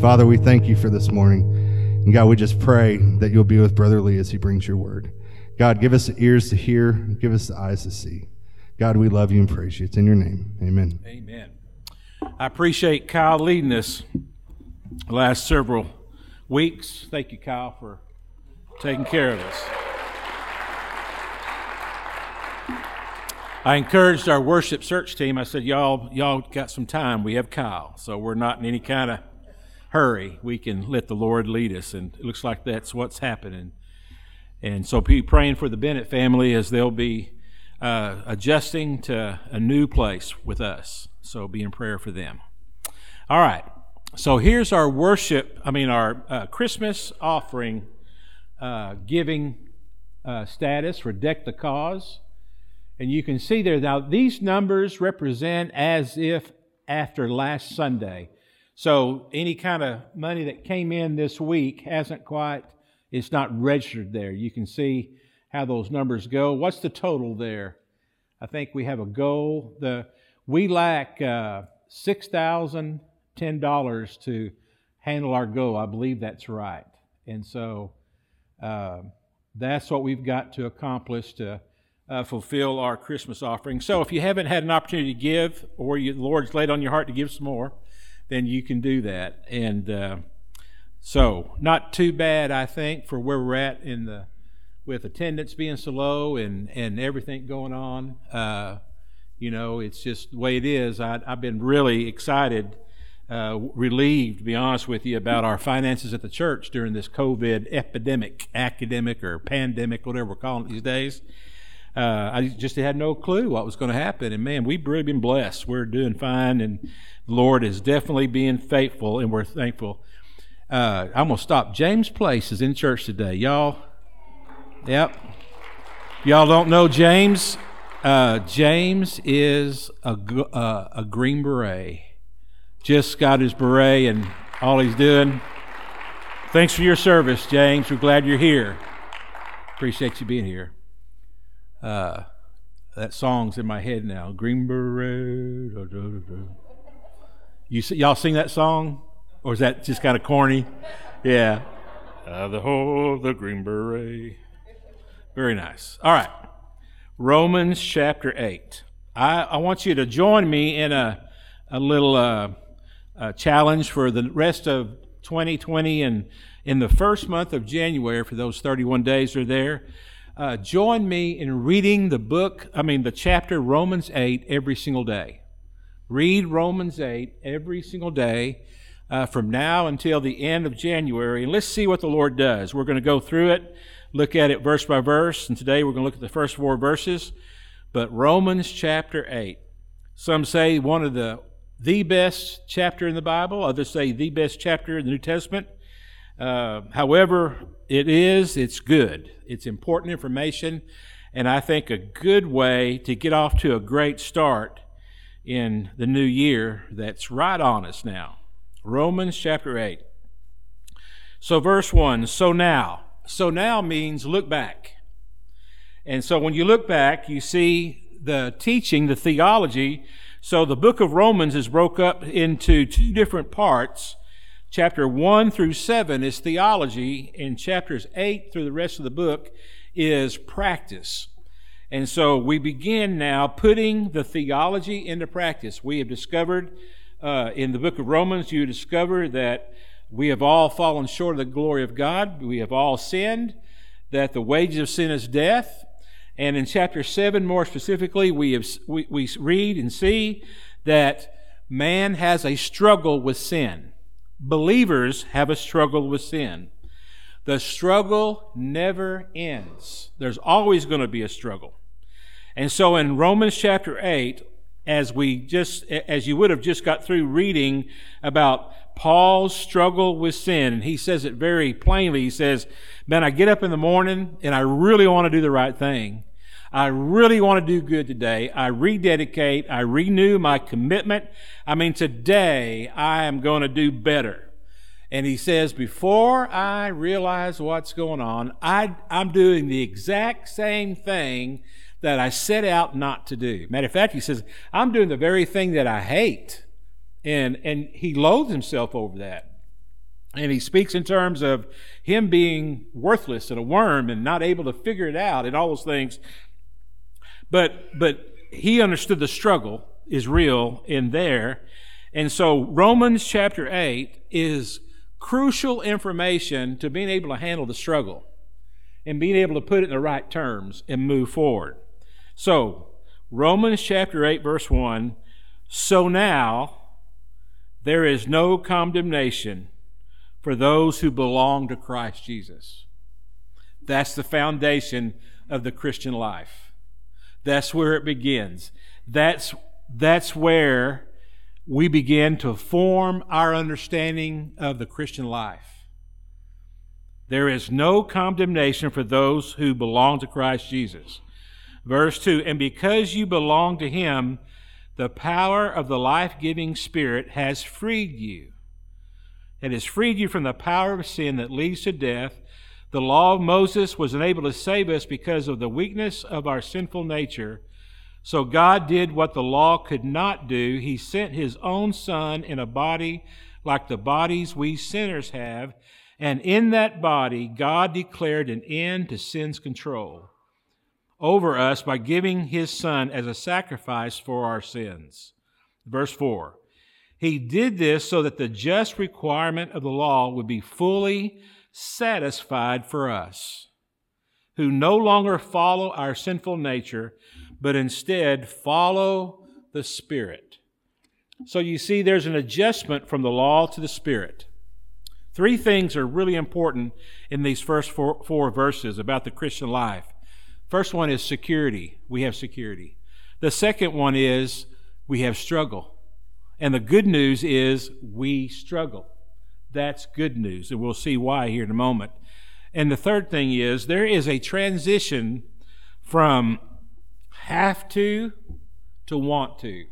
Father, we thank you for this morning. And God, we just pray that you'll be with Brother Lee as he brings your word. God, give us the ears to hear, give us the eyes to see. God, we love you and praise you. It's in your name. Amen. Amen. I appreciate Kyle leading us the last several weeks. Thank you, Kyle, for taking care of us. I encouraged our worship search team. I said, "Y'all, y'all got some time. We have Kyle, so we're not in any kind of hurry. We can let the Lord lead us." And it looks like that's what's happening. And so, be praying for the Bennett family as they'll be uh, adjusting to a new place with us. So, be in prayer for them. All right. So here's our worship. I mean, our uh, Christmas offering uh, giving uh, status for Deck the Cause. And you can see there now, these numbers represent as if after last Sunday. So any kind of money that came in this week hasn't quite, it's not registered there. You can see how those numbers go. What's the total there? I think we have a goal. The we lack uh, six thousand ten dollars to handle our goal. I believe that's right, and so uh, that's what we've got to accomplish to uh, fulfill our Christmas offering. So if you haven't had an opportunity to give, or you, the Lord's laid on your heart to give some more, then you can do that. And uh, so, not too bad, I think, for where we're at in the with attendance being so low and and everything going on. Uh, you know, it's just the way it is. I, have been really excited, uh, relieved, to be honest with you, about our finances at the church during this COVID epidemic, academic or pandemic, whatever we're calling it these days. Uh, I just had no clue what was going to happen. And man, we've really been blessed. We're doing fine, and the Lord is definitely being faithful, and we're thankful. Uh, I'm going to stop. James Place is in church today. Y'all, yep. Y'all don't know James? Uh, James is a, uh, a Green Beret. Just got his beret and all he's doing. Thanks for your service, James. We're glad you're here. Appreciate you being here. Uh, that song's in my head now. Green Beret. Da, da, da, you y'all sing that song, or is that just kind of corny? Yeah. Uh, the whole the Green Beret. Very nice. All right. Romans chapter eight. I, I want you to join me in a a little uh, a challenge for the rest of 2020 and in the first month of January for those 31 days are there uh, join me in reading the book, I mean, the chapter Romans 8 every single day. Read Romans 8 every single day uh, from now until the end of January, and let's see what the Lord does. We're going to go through it, look at it verse by verse, and today we're going to look at the first four verses. But Romans chapter 8. Some say one of the the best chapter in the Bible, others say the best chapter in the New Testament. Uh, however, it is, it's good. It's important information, and I think a good way to get off to a great start in the new year that's right on us now. Romans chapter 8. So, verse 1 So now. So now means look back. And so when you look back, you see the teaching, the theology. So the book of Romans is broke up into two different parts Chapter 1 through 7 is theology, and chapters 8 through the rest of the book is practice. And so we begin now putting the theology into practice. We have discovered uh, in the book of Romans, you discover that we have all fallen short of the glory of God. We have all sinned, that the wages of sin is death. And in chapter 7, more specifically, we, have, we, we read and see that man has a struggle with sin. Believers have a struggle with sin. The struggle never ends. There's always going to be a struggle. And so in Romans chapter 8, as we just as you would have just got through reading about Paul's struggle with sin and he says it very plainly he says man I get up in the morning and I really want to do the right thing I really want to do good today. I rededicate. I renew my commitment. I mean, today I am going to do better. And he says, before I realize what's going on, I, I'm doing the exact same thing that I set out not to do. Matter of fact, he says, I'm doing the very thing that I hate. And, and he loathes himself over that. And he speaks in terms of him being worthless and a worm and not able to figure it out and all those things. But, but he understood the struggle is real in there. And so Romans chapter 8 is crucial information to being able to handle the struggle and being able to put it in the right terms and move forward. So, Romans chapter 8, verse 1 So now there is no condemnation for those who belong to Christ Jesus. That's the foundation of the Christian life. That's where it begins. That's, that's where we begin to form our understanding of the Christian life. There is no condemnation for those who belong to Christ Jesus. Verse 2 And because you belong to Him, the power of the life giving Spirit has freed you. It has freed you from the power of sin that leads to death. The law of Moses was unable to save us because of the weakness of our sinful nature. So God did what the law could not do. He sent his own Son in a body like the bodies we sinners have, and in that body, God declared an end to sin's control over us by giving his Son as a sacrifice for our sins. Verse 4 He did this so that the just requirement of the law would be fully satisfied for us, who no longer follow our sinful nature but instead follow the Spirit. So you see, there's an adjustment from the law to the Spirit. Three things are really important in these first four, four verses about the Christian life. First one is security. We have security. The second one is we have struggle. And the good news is we struggle. That's good news, and we'll see why here in a moment. And the third thing is there is a transition from have to to want to.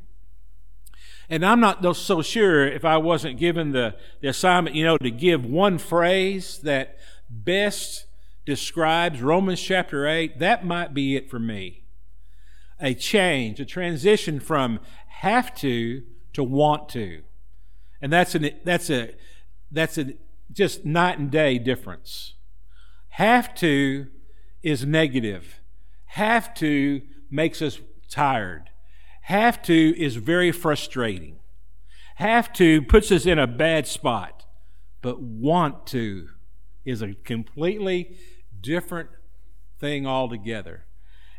And I'm not so sure if I wasn't given the, the assignment, you know, to give one phrase that best describes Romans chapter 8, that might be it for me. A change, a transition from have to to want to. And that's an that's a that's a just night and day difference. Have to is negative. Have to makes us tired. Have to is very frustrating. Have to puts us in a bad spot. But want to is a completely different thing altogether.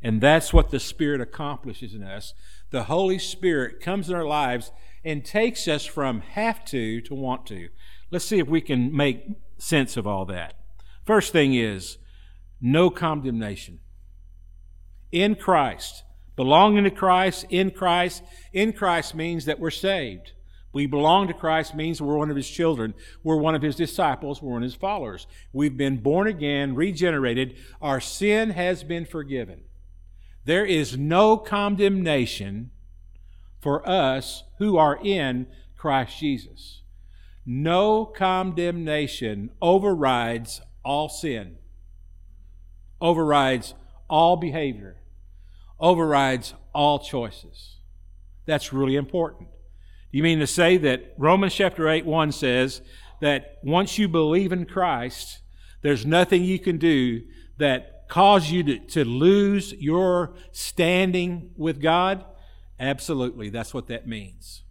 And that's what the Spirit accomplishes in us. The Holy Spirit comes in our lives and takes us from have to to want to. Let's see if we can make sense of all that. First thing is no condemnation in Christ. Belonging to Christ, in Christ, in Christ means that we're saved. We belong to Christ means we're one of his children. We're one of his disciples. We're one of his followers. We've been born again, regenerated. Our sin has been forgiven. There is no condemnation for us who are in Christ Jesus. No condemnation overrides all sin, overrides all behavior, overrides all choices. That's really important. You mean to say that Romans chapter 8 1 says that once you believe in Christ, there's nothing you can do that cause you to, to lose your standing with God? Absolutely, that's what that means.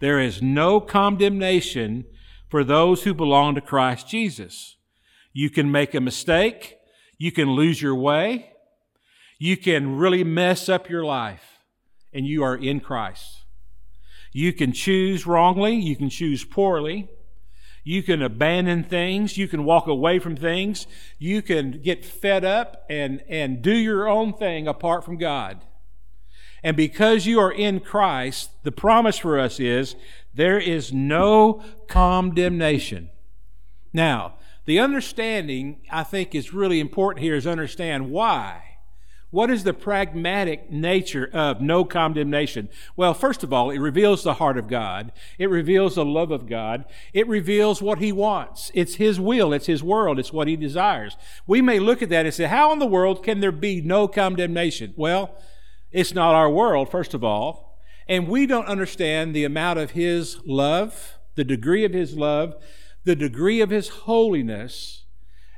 There is no condemnation for those who belong to Christ Jesus. You can make a mistake. You can lose your way. You can really mess up your life, and you are in Christ. You can choose wrongly. You can choose poorly. You can abandon things. You can walk away from things. You can get fed up and, and do your own thing apart from God. And because you are in Christ, the promise for us is there is no condemnation. Now, the understanding, I think, is really important here is understand why. What is the pragmatic nature of no condemnation? Well, first of all, it reveals the heart of God. It reveals the love of God. It reveals what He wants. It's His will. It's His world. It's what He desires. We may look at that and say, how in the world can there be no condemnation? Well, it's not our world, first of all. And we don't understand the amount of His love, the degree of His love the degree of His holiness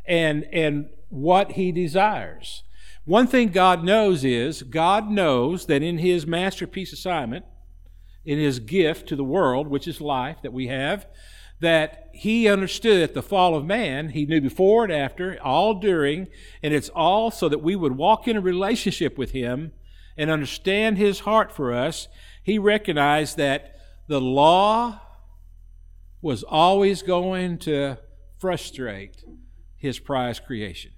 and, and what He desires. One thing God knows is God knows that in His masterpiece assignment, in His gift to the world, which is life that we have, that He understood at the fall of man, He knew before and after, all during, and it's all so that we would walk in a relationship with Him and understand His heart for us. He recognized that the law was always going to frustrate His prized creation.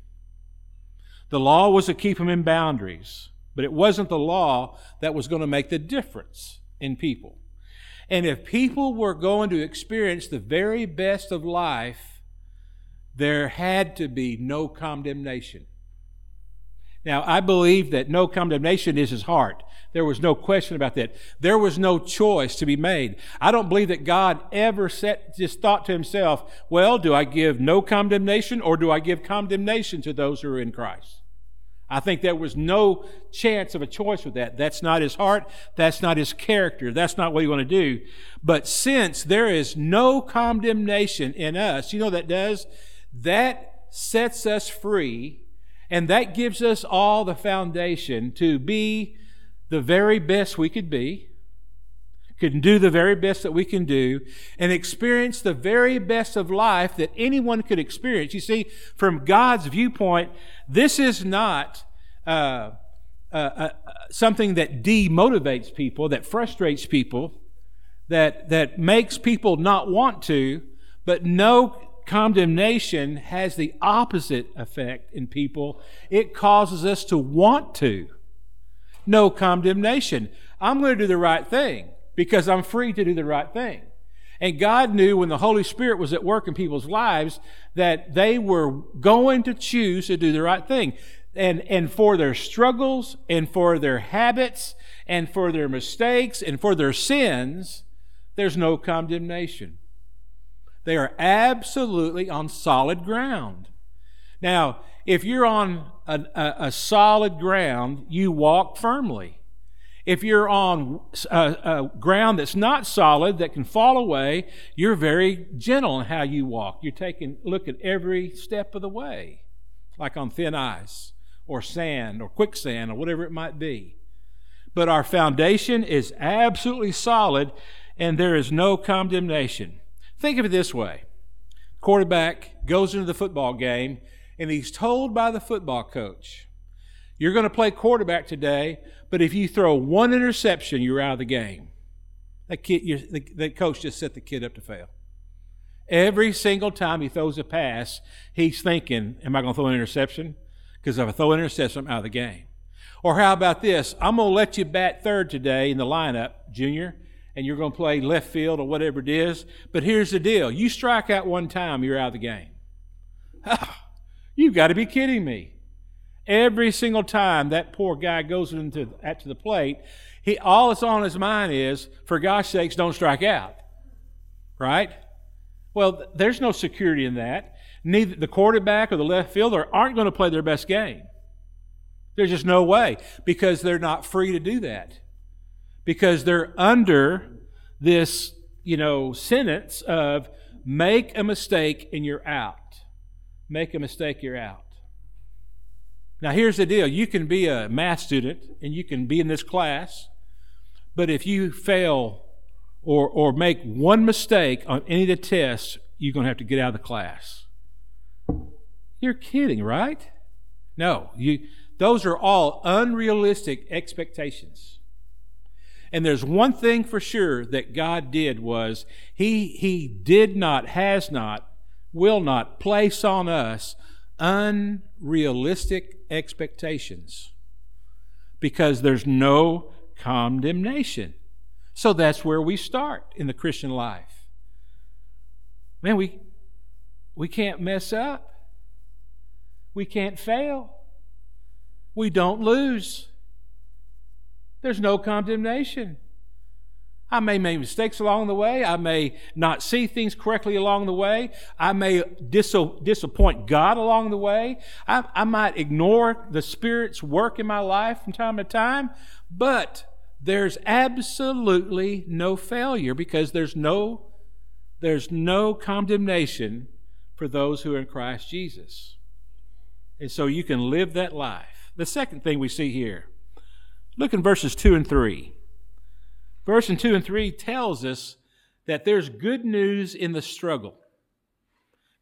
The law was to keep him in boundaries, but it wasn't the law that was going to make the difference in people. And if people were going to experience the very best of life, there had to be no condemnation. Now, I believe that no condemnation is his heart. There was no question about that. There was no choice to be made. I don't believe that God ever set, just thought to himself, well, do I give no condemnation or do I give condemnation to those who are in Christ? I think there was no chance of a choice with that. That's not his heart. That's not his character. That's not what he want to do. But since there is no condemnation in us, you know that does? That sets us free and that gives us all the foundation to be the very best we could be, can do the very best that we can do, and experience the very best of life that anyone could experience. You see, from God's viewpoint, this is not uh, uh, uh, something that demotivates people, that frustrates people, that, that makes people not want to, but no condemnation has the opposite effect in people. It causes us to want to. No condemnation. I'm going to do the right thing because I'm free to do the right thing. And God knew when the Holy Spirit was at work in people's lives that they were going to choose to do the right thing. And, and for their struggles and for their habits and for their mistakes and for their sins, there's no condemnation. They are absolutely on solid ground. Now, if you're on a, a, a solid ground, you walk firmly. If you're on a, a, ground that's not solid, that can fall away, you're very gentle in how you walk. You're taking look at every step of the way, like on thin ice or sand or quicksand or whatever it might be. But our foundation is absolutely solid, and there is no condemnation. Think of it this way quarterback goes into the football game and he's told by the football coach, You're going to play quarterback today, but if you throw one interception, you're out of the game. That kid, the, the coach just set the kid up to fail. Every single time he throws a pass, he's thinking, Am I going to throw an interception? Because if I throw an interception, I'm out of the game. Or how about this? I'm going to let you bat third today in the lineup, Junior, and you're going to play left field or whatever it is. But here's the deal you strike out one time, you're out of the game. Ah, You've got to be kidding me. Every single time that poor guy goes into at to the plate, he all that's on his mind is, for gosh sakes, don't strike out. Right? Well, there's no security in that. Neither the quarterback or the left fielder aren't going to play their best game. There's just no way because they're not free to do that because they're under this, you know, sentence of make a mistake and you're out. Make a mistake, you're out. Now, here's the deal you can be a math student and you can be in this class, but if you fail or, or make one mistake on any of the tests, you're going to have to get out of the class. You're kidding, right? No, you, those are all unrealistic expectations. And there's one thing for sure that God did was he he did not has not will not place on us unrealistic expectations because there's no condemnation. So that's where we start in the Christian life. Man, we we can't mess up. We can't fail. We don't lose. There's no condemnation. I may make mistakes along the way. I may not see things correctly along the way. I may dis- disappoint God along the way. I, I might ignore the Spirit's work in my life from time to time. But there's absolutely no failure because there's no there's no condemnation for those who are in Christ Jesus. And so you can live that life. The second thing we see here, look in verses 2 and 3. Verse 2 and 3 tells us that there's good news in the struggle.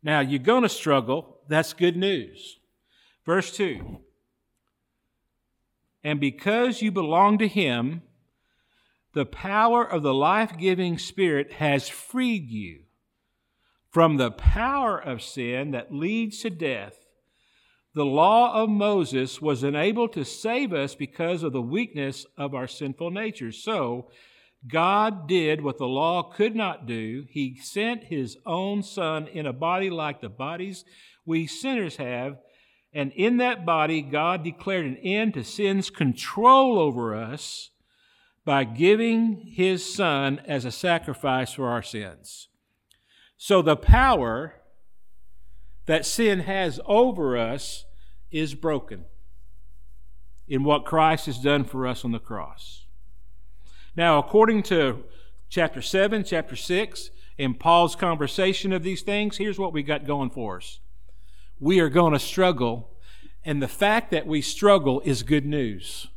Now, you're going to struggle, that's good news. Verse 2 And because you belong to Him, the power of the life giving Spirit has freed you from the power of sin that leads to death. The law of Moses was unable to save us because of the weakness of our sinful nature. So, God did what the law could not do. He sent His own Son in a body like the bodies we sinners have. And in that body, God declared an end to sin's control over us by giving his son as a sacrifice for our sins. So the power that sin has over us is broken in what Christ has done for us on the cross. Now, according to chapter 7, chapter 6, in Paul's conversation of these things, here's what we got going for us. We are going to struggle, and the fact that we struggle is good news.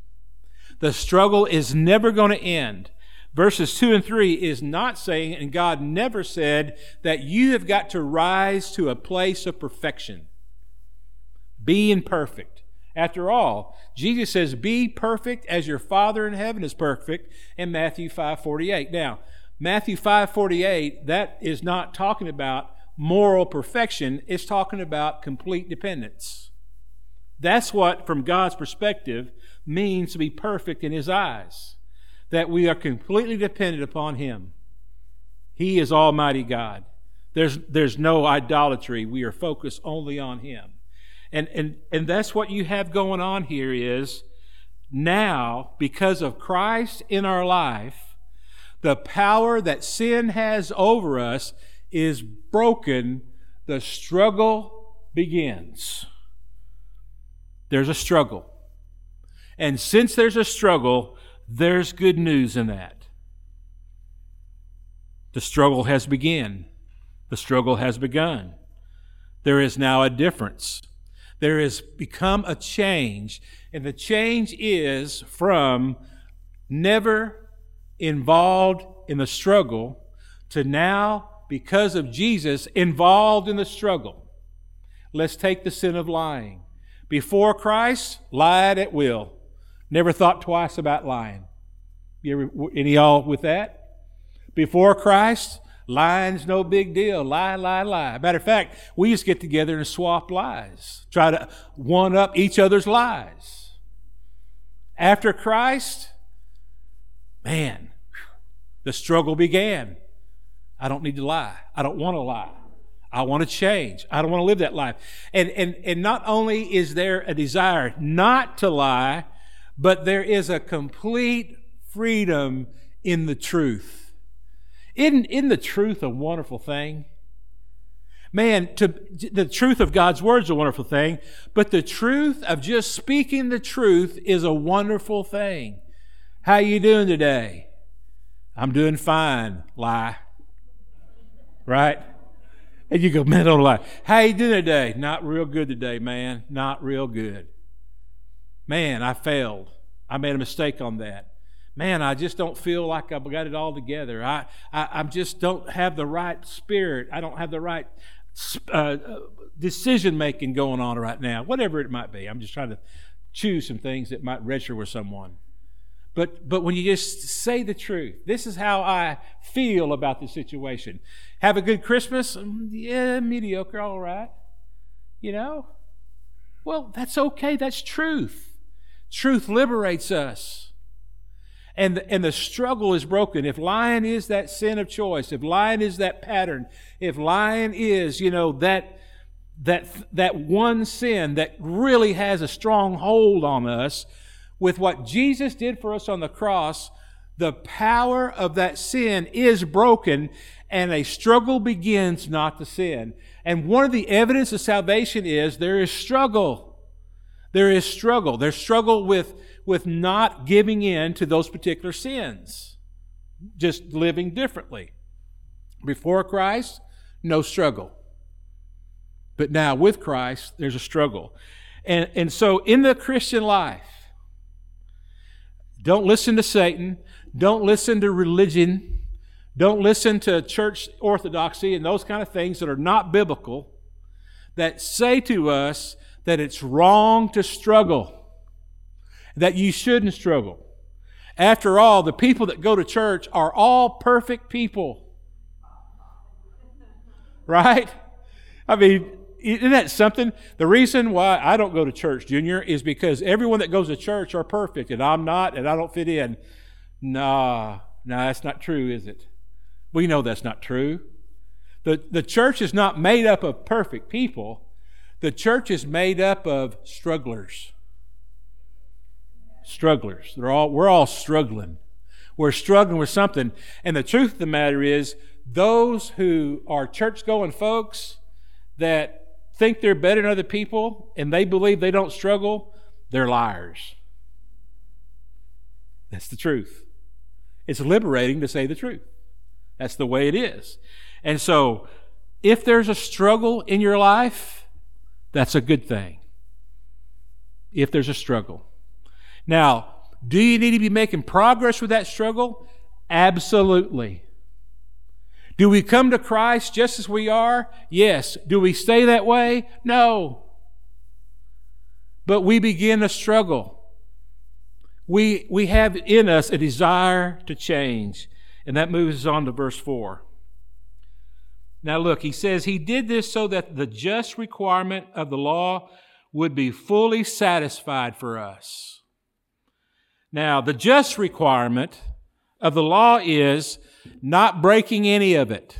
The struggle is never going to end. Verses 2 and 3 is not saying, and God never said, that you have got to rise to a place of perfection. Being perfect. After all, Jesus says, Be perfect as your Father in heaven is perfect in Matthew 5 48. Now, Matthew 5 48, that is not talking about moral perfection, it's talking about complete dependence. That's what, from God's perspective, means to be perfect in His eyes, that we are completely dependent upon Him. He is Almighty God. There's, there's no idolatry. We are focused only on Him. And, and, and that's what you have going on here is now, because of Christ in our life, the power that sin has over us is broken. The struggle begins. There's a struggle. And since there's a struggle, there's good news in that. The struggle has begun. The struggle has begun. There is now a difference. There has become a change, and the change is from never involved in the struggle to now, because of Jesus, involved in the struggle. Let's take the sin of lying. Before Christ, lied at will. Never thought twice about lying. You ever, any y'all with that? Before Christ, lying's no big deal. Lie, lie, lie. Matter of fact, we just get together and swap lies, try to one up each other's lies. After Christ, man, the struggle began. I don't need to lie. I don't want to lie. I want to change. I don't want to live that life. And, and, and not only is there a desire not to lie, but there is a complete freedom in the truth. Isn't, isn't the truth a wonderful thing? Man, to, the truth of God's word is a wonderful thing, but the truth of just speaking the truth is a wonderful thing. How you doing today? I'm doing fine. Lie. Right? And you go, man, don't lie. How you doing today? Not real good today, man. Not real good. Man, I failed. I made a mistake on that. Man, I just don't feel like I've got it all together. I, I, I just don't have the right spirit. I don't have the right uh, decision making going on right now. Whatever it might be. I'm just trying to choose some things that might register with someone. But, but when you just say the truth, this is how I feel about the situation. Have a good Christmas? Mm, yeah, mediocre, all right. You know? Well, that's okay. That's truth. Truth liberates us. And, and the struggle is broken. If lying is that sin of choice, if lying is that pattern, if lying is, you know, that, that, that one sin that really has a strong hold on us, with what Jesus did for us on the cross, the power of that sin is broken and a struggle begins not to sin. And one of the evidence of salvation is there is struggle. There is struggle. There's struggle with, with not giving in to those particular sins, just living differently. Before Christ, no struggle. But now with Christ, there's a struggle. And, and so in the Christian life, don't listen to Satan. Don't listen to religion. Don't listen to church orthodoxy and those kind of things that are not biblical that say to us that it's wrong to struggle, that you shouldn't struggle. After all, the people that go to church are all perfect people. Right? I mean, isn't that something? The reason why I don't go to church, Junior, is because everyone that goes to church are perfect, and I'm not, and I don't fit in. Nah, nah, that's not true, is it? We know that's not true. The, the church is not made up of perfect people. The church is made up of strugglers. Strugglers. All, we're all struggling. We're struggling with something. And the truth of the matter is, those who are church going folks that think they're better than other people and they believe they don't struggle, they're liars. That's the truth. It's liberating to say the truth. That's the way it is. And so, if there's a struggle in your life, that's a good thing. If there's a struggle. Now, do you need to be making progress with that struggle? Absolutely. Do we come to Christ just as we are? Yes. Do we stay that way? No. But we begin a struggle. We, we have in us a desire to change. And that moves us on to verse 4. Now, look, he says he did this so that the just requirement of the law would be fully satisfied for us. Now, the just requirement of the law is not breaking any of it.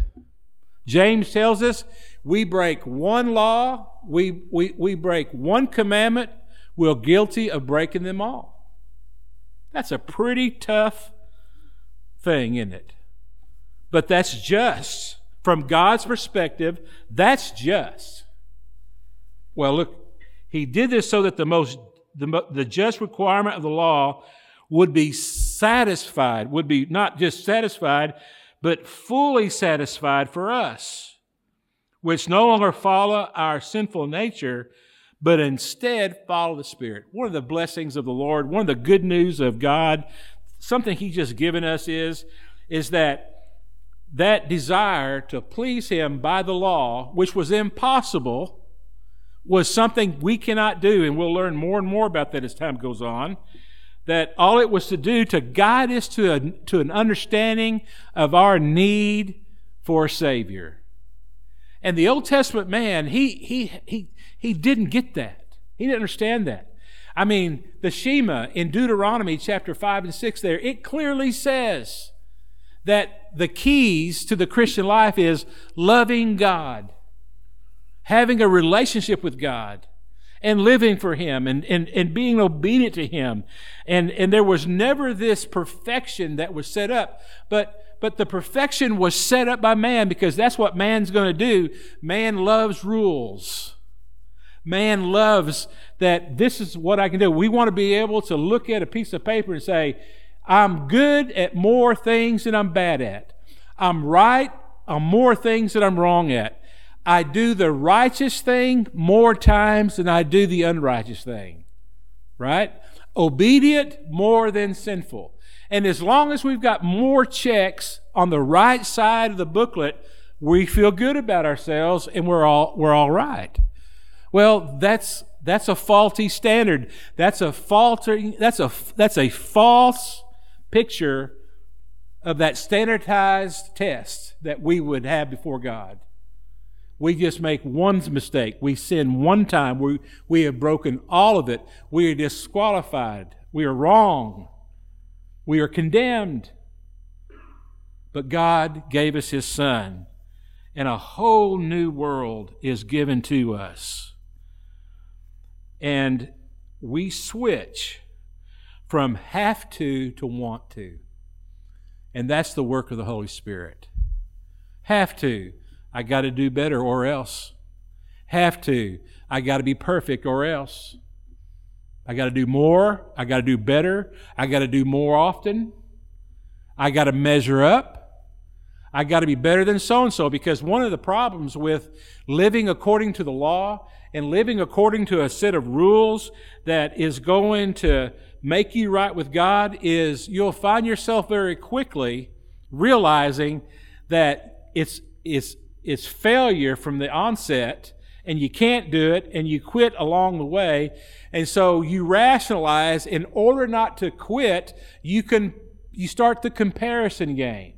James tells us we break one law, we, we, we break one commandment, we're guilty of breaking them all. That's a pretty tough thing, isn't it? But that's just. From God's perspective, that's just. Well, look, he did this so that the most the, the just requirement of the law would be satisfied, would be not just satisfied, but fully satisfied for us, which no longer follow our sinful nature, but instead follow the Spirit. One of the blessings of the Lord, one of the good news of God, something He's just given us is, is that that desire to please Him by the law, which was impossible, was something we cannot do, and we'll learn more and more about that as time goes on that all it was to do to guide us to, a, to an understanding of our need for a Savior. And the Old Testament man, he, he, he, he didn't get that. He didn't understand that. I mean, the Shema in Deuteronomy chapter 5 and 6 there, it clearly says that the keys to the Christian life is loving God, having a relationship with God, and living for Him and, and, and being obedient to Him. And, and there was never this perfection that was set up, but but the perfection was set up by man because that's what man's going to do. Man loves rules. Man loves that this is what I can do. We want to be able to look at a piece of paper and say, I'm good at more things than I'm bad at. I'm right on more things that I'm wrong at. I do the righteous thing more times than I do the unrighteous thing. Right? Obedient more than sinful. And as long as we've got more checks on the right side of the booklet, we feel good about ourselves and we're all, we're all right. Well, that's, that's a faulty standard. That's a faltering, that's a, that's a false picture of that standardized test that we would have before God. We just make one mistake. We sin one time. We, we have broken all of it. We are disqualified. We are wrong. We are condemned. But God gave us His Son, and a whole new world is given to us. And we switch from have to to want to. And that's the work of the Holy Spirit. Have to. I got to do better or else. Have to. I got to be perfect or else. I got to do more. I got to do better. I got to do more often. I got to measure up. I got to be better than so and so because one of the problems with living according to the law and living according to a set of rules that is going to make you right with God is you'll find yourself very quickly realizing that it's, it's, it's failure from the onset and you can't do it and you quit along the way. And so you rationalize in order not to quit, you can, you start the comparison game.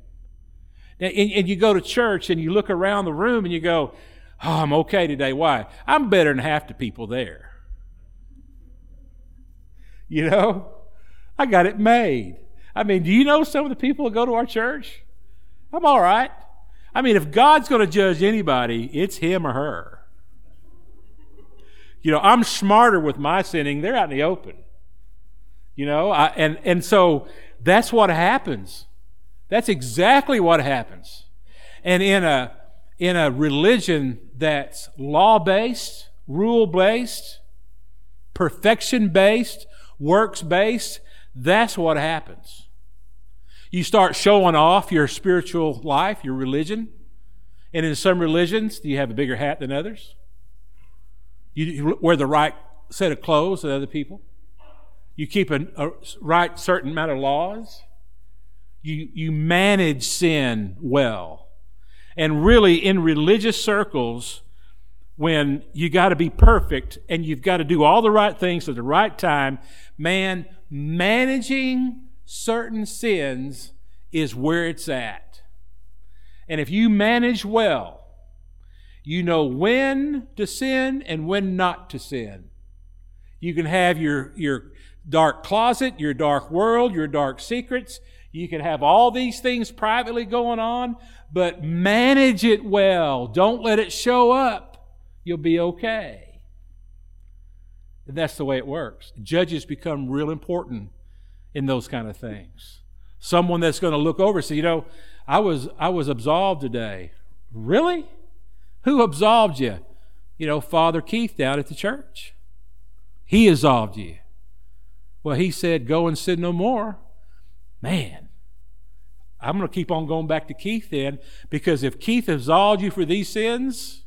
And, and you go to church and you look around the room and you go, Oh, I'm okay today. Why? I'm better than half the people there. You know, I got it made. I mean, do you know some of the people that go to our church? I'm all right. I mean, if God's going to judge anybody, it's him or her. You know, I'm smarter with my sinning. They're out in the open. You know, I, and, and so that's what happens. That's exactly what happens. And in a, in a religion that's law based, rule based, perfection based, works based, that's what happens. You start showing off your spiritual life, your religion. And in some religions, do you have a bigger hat than others? You wear the right set of clothes than other people. You keep a, a right certain amount of laws. You, you manage sin well. And really, in religious circles, when you got to be perfect and you've got to do all the right things at the right time, man, managing certain sins is where it's at. And if you manage well, you know when to sin and when not to sin. You can have your, your dark closet, your dark world, your dark secrets. You can have all these things privately going on, but manage it well. Don't let it show up. You'll be okay. And that's the way it works. Judges become real important in those kind of things. Someone that's going to look over say, you know, I was I was absolved today. Really? Who absolved you? You know, Father Keith down at the church. He absolved you. Well, he said, Go and sin no more. Man, I'm going to keep on going back to Keith then, because if Keith absolved you for these sins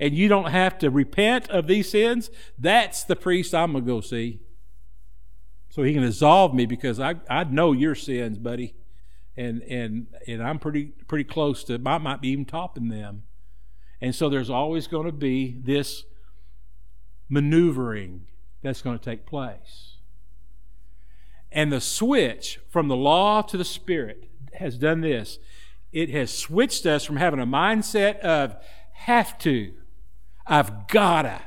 and you don't have to repent of these sins, that's the priest I'm going to go see. So he can absolve me because I, I know your sins, buddy. And, and, and I'm pretty, pretty close to, I might be even topping them. And so there's always going to be this maneuvering that's going to take place. And the switch from the law to the Spirit has done this it has switched us from having a mindset of have to, I've gotta,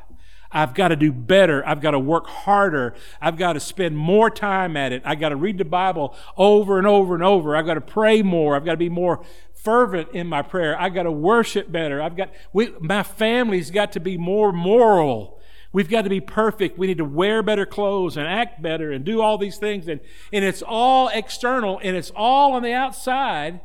I've got to do better. I've got to work harder. I've got to spend more time at it. I've got to read the Bible over and over and over. I've got to pray more. I've got to be more fervent in my prayer. I've got to worship better. I've got, we, my family's got to be more moral. We've got to be perfect. We need to wear better clothes and act better and do all these things. And, and it's all external and it's all on the outside.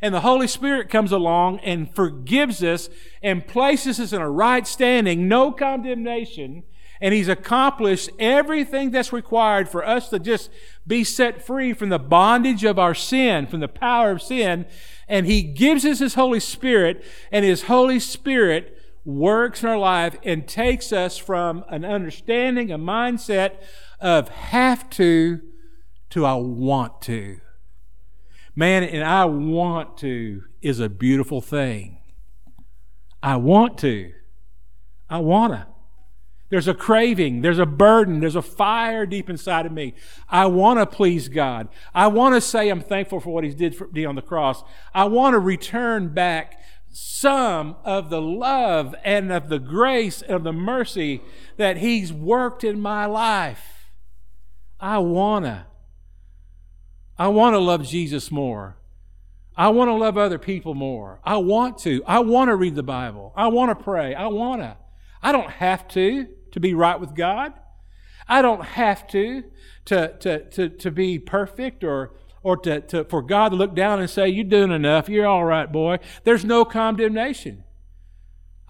And the Holy Spirit comes along and forgives us and places us in a right standing, no condemnation. And He's accomplished everything that's required for us to just be set free from the bondage of our sin, from the power of sin. And He gives us His Holy Spirit, and His Holy Spirit works in our life and takes us from an understanding, a mindset of have to to I want to. Man, and I want to is a beautiful thing. I want to. I want to. There's a craving, there's a burden, there's a fire deep inside of me. I want to please God. I want to say I'm thankful for what He did for me on the cross. I want to return back some of the love and of the grace and of the mercy that He's worked in my life. I wanna. I want to love Jesus more. I want to love other people more. I want to. I want to read the Bible. I want to pray. I want to. I don't have to to be right with God. I don't have to to, to, to, to be perfect or or to, to, for God to look down and say, You're doing enough, you're all right, boy. There's no condemnation.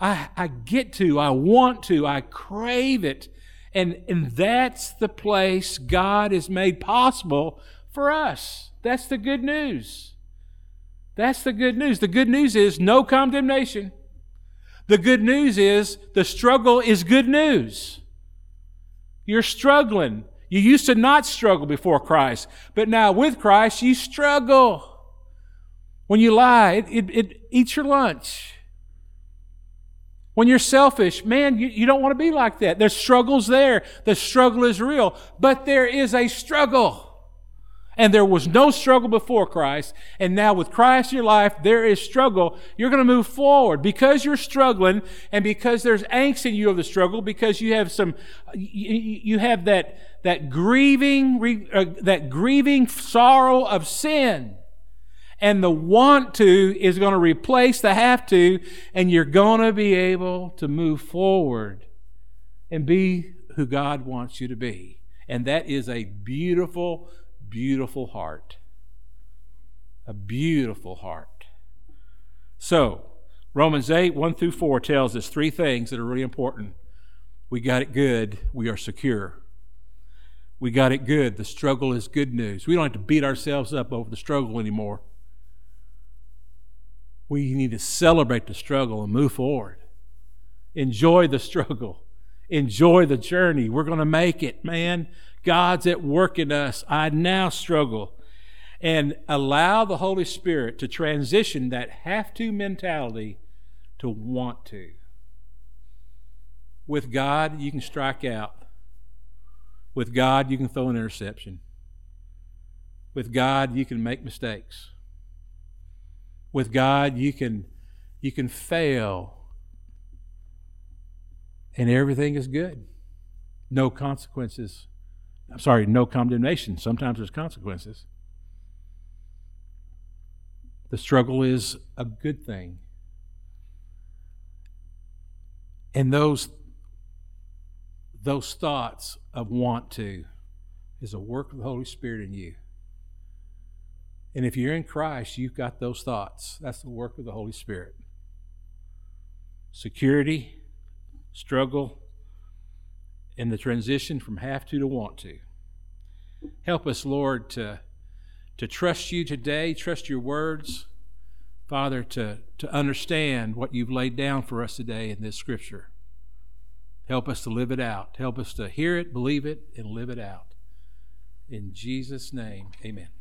I, I get to, I want to, I crave it. And, and that's the place God has made possible for us. That's the good news. That's the good news. The good news is no condemnation. The good news is the struggle is good news. You're struggling. You used to not struggle before Christ, but now with Christ, you struggle. When you lie, it, it, it eats your lunch. When you're selfish, man, you, you don't want to be like that. There's struggles there. The struggle is real, but there is a struggle. And there was no struggle before Christ. And now with Christ in your life, there is struggle. You're going to move forward because you're struggling and because there's angst in you of the struggle, because you have some, you, have that, that grieving, uh, that grieving sorrow of sin. And the want to is going to replace the have to, and you're going to be able to move forward and be who God wants you to be. And that is a beautiful beautiful heart. A beautiful heart. So, Romans 8, 1 through 4 tells us three things that are really important. We got it good, we are secure. We got it good, the struggle is good news. We don't have to beat ourselves up over the struggle anymore. We need to celebrate the struggle and move forward. Enjoy the struggle. Enjoy the journey. We're going to make it, man. God's at work in us. I now struggle. And allow the Holy Spirit to transition that have to mentality to want to. With God, you can strike out. With God, you can throw an interception. With God, you can make mistakes. With God, you can, you can fail. And everything is good. No consequences I'm sorry, no condemnation. Sometimes there's consequences. The struggle is a good thing. And those, those thoughts of want to is a work of the Holy Spirit in you. And if you're in Christ, you've got those thoughts. That's the work of the Holy Spirit. Security, struggle, and the transition from have to to want to. Help us, Lord, to, to trust you today, trust your words, Father, to, to understand what you've laid down for us today in this scripture. Help us to live it out. Help us to hear it, believe it, and live it out. In Jesus' name, amen.